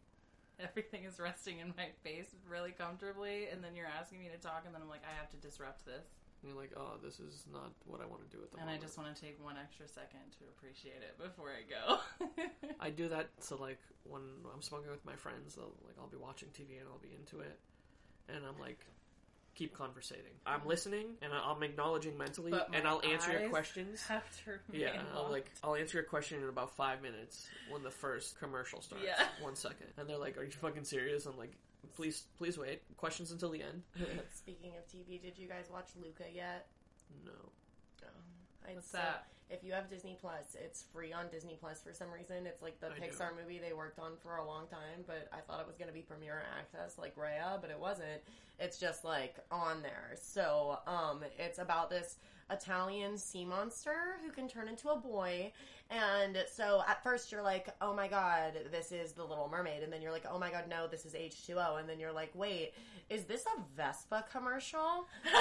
everything is resting in my face really comfortably, and then you're asking me to talk, and then I'm like, I have to disrupt this. And you're like, oh, this is not what I want to do at the And I just want to take one extra second to appreciate it before I go. [LAUGHS] I do that so like when I'm smoking with my friends, I'll, like I'll be watching TV and I'll be into it, and I'm like, keep conversating. I'm listening and I'm acknowledging mentally, But and I'll answer your questions. [LAUGHS] Have to Yeah, I'll like I'll answer your question in about five minutes when the first commercial starts. Yeah. [LAUGHS] One second, and they're like, "Are you fucking serious?" I'm like, "Please, please wait. Questions until the end." [LAUGHS] Speaking of TV, did you guys watch Luca yet? no. Um, I'd What's say- that? If you have Disney Plus, it's free on Disney Plus for some reason. It's like the I do. Pixar movie they worked on for a long time, but I thought it was going to be premiere access like Raya, but it wasn't. It's just like on there. So, um, it's about this Italian sea monster who can turn into a boy. And so at first you're like, oh my god, this is the Little Mermaid. And then you're like, oh my god, no, this is H2O. And then you're like, wait, is this a Vespa commercial? Um, [LAUGHS]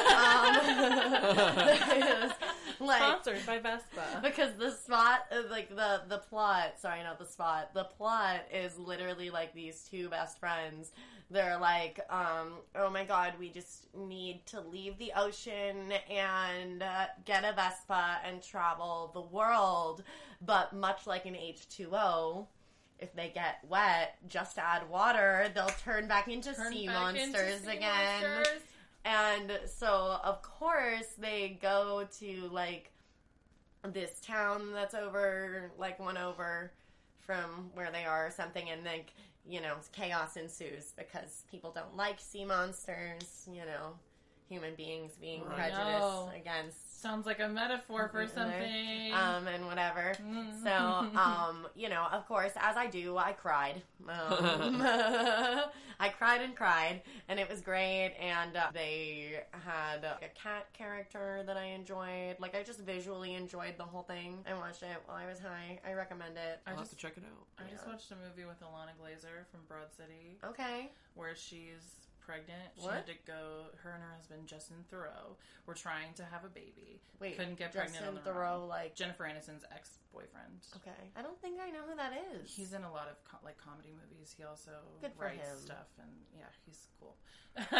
like, Sponsored by Vespa. because the spot like the the plot sorry not the spot the plot is literally like these two best friends they're like um oh my god we just need to leave the ocean and get a vespa and travel the world but much like an h2o if they get wet just add water they'll turn back into Turn sea back into monsters sea again monsters. and so, of course, they go to like this town that's over, like one over from where they are or something, and like, you know, chaos ensues because people don't like sea monsters, you know, human beings being Right. prejudiced No. against. Sounds like a metaphor for Mhm. something. Um, and whatever. Mm. So, [LAUGHS] um, you know, of course, as I do, I cried. Um, [LAUGHS] I cried and cried, and it was great. And uh, they had uh, a cat character that I enjoyed. Like, I just visually enjoyed the whole thing. I watched it while I was high. I recommend it. I I'll just have to check it out. I just watched a movie with Ilana Glazer from Broad City Okay. where she's pregnant. She What? had to go. Her and her husband Justin Theroux were trying to have a baby. Wait. Couldn't get Justin pregnant their Theroux, own. like. Jennifer Aniston's ex boyfriend. Okay. I don't think I know who that is. He's in a lot of co- like comedy movies. He also Good for writes him. stuff, and yeah, he's cool. [LAUGHS]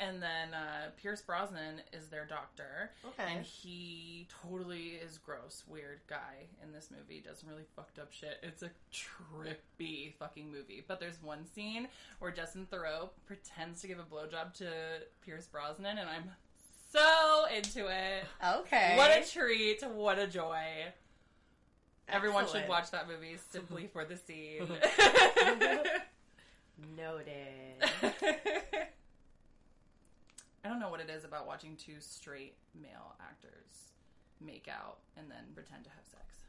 and then uh, Pierce Brosnan is their doctor, okay. and he totally is gross, weird guy in this movie. Does really fucked up shit. It's a trippy fucking movie. But there's one scene where Justin Theroux pretends to give a blowjob to Pierce Brosnan, and I'm so into it. okay. What a treat! What a joy! Everyone should watch that movie simply for the scene. [LAUGHS] [LAUGHS] Noted. I don't know what it is about watching two straight male actors make out and then pretend to have sex.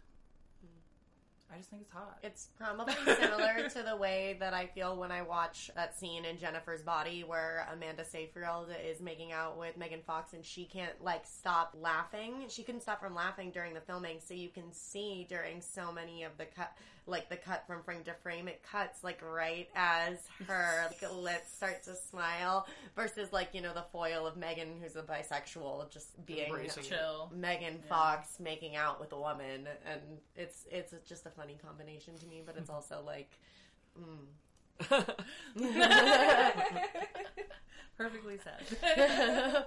I just think it's hot. It's probably similar to the way that I feel when I watch that scene in Jennifer's Body where Amanda Seyfried is making out with Megan Fox and she can't like stop laughing. She couldn't stop from laughing during the filming, so you can see during so many of the cut, like the cut from frame to frame, it cuts like right as her like, [LAUGHS] lips start to smile versus like you know the foil of Megan who's a bisexual just being Embracing it. Chill. Megan Yeah. Fox making out with a woman, and it's it's just a funny combination to me, but it's also like, mm. [LAUGHS] Perfectly said.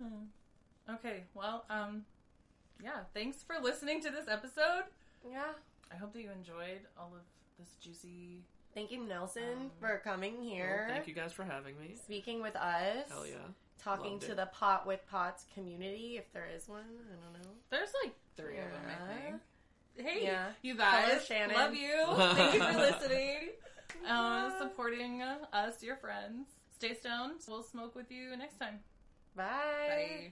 Hmm. [LAUGHS] okay, well, um, yeah, thanks for listening to this episode. yeah. I hope that you enjoyed all of this juicy. Thank you, Nelson, Um, for coming here, Well, thank you guys for having me. speaking with us, Hell yeah. talking Loved to it. the Pot with Pots community, if there is one. I don't know. There's like three of them, I think. Hey, Yeah. you Hello, guys. Shannon. Love you. [LAUGHS] Thank you for listening. [LAUGHS] Uh, supporting us, your friends. Stay stoned. We'll smoke with you next time. Bye. Bye.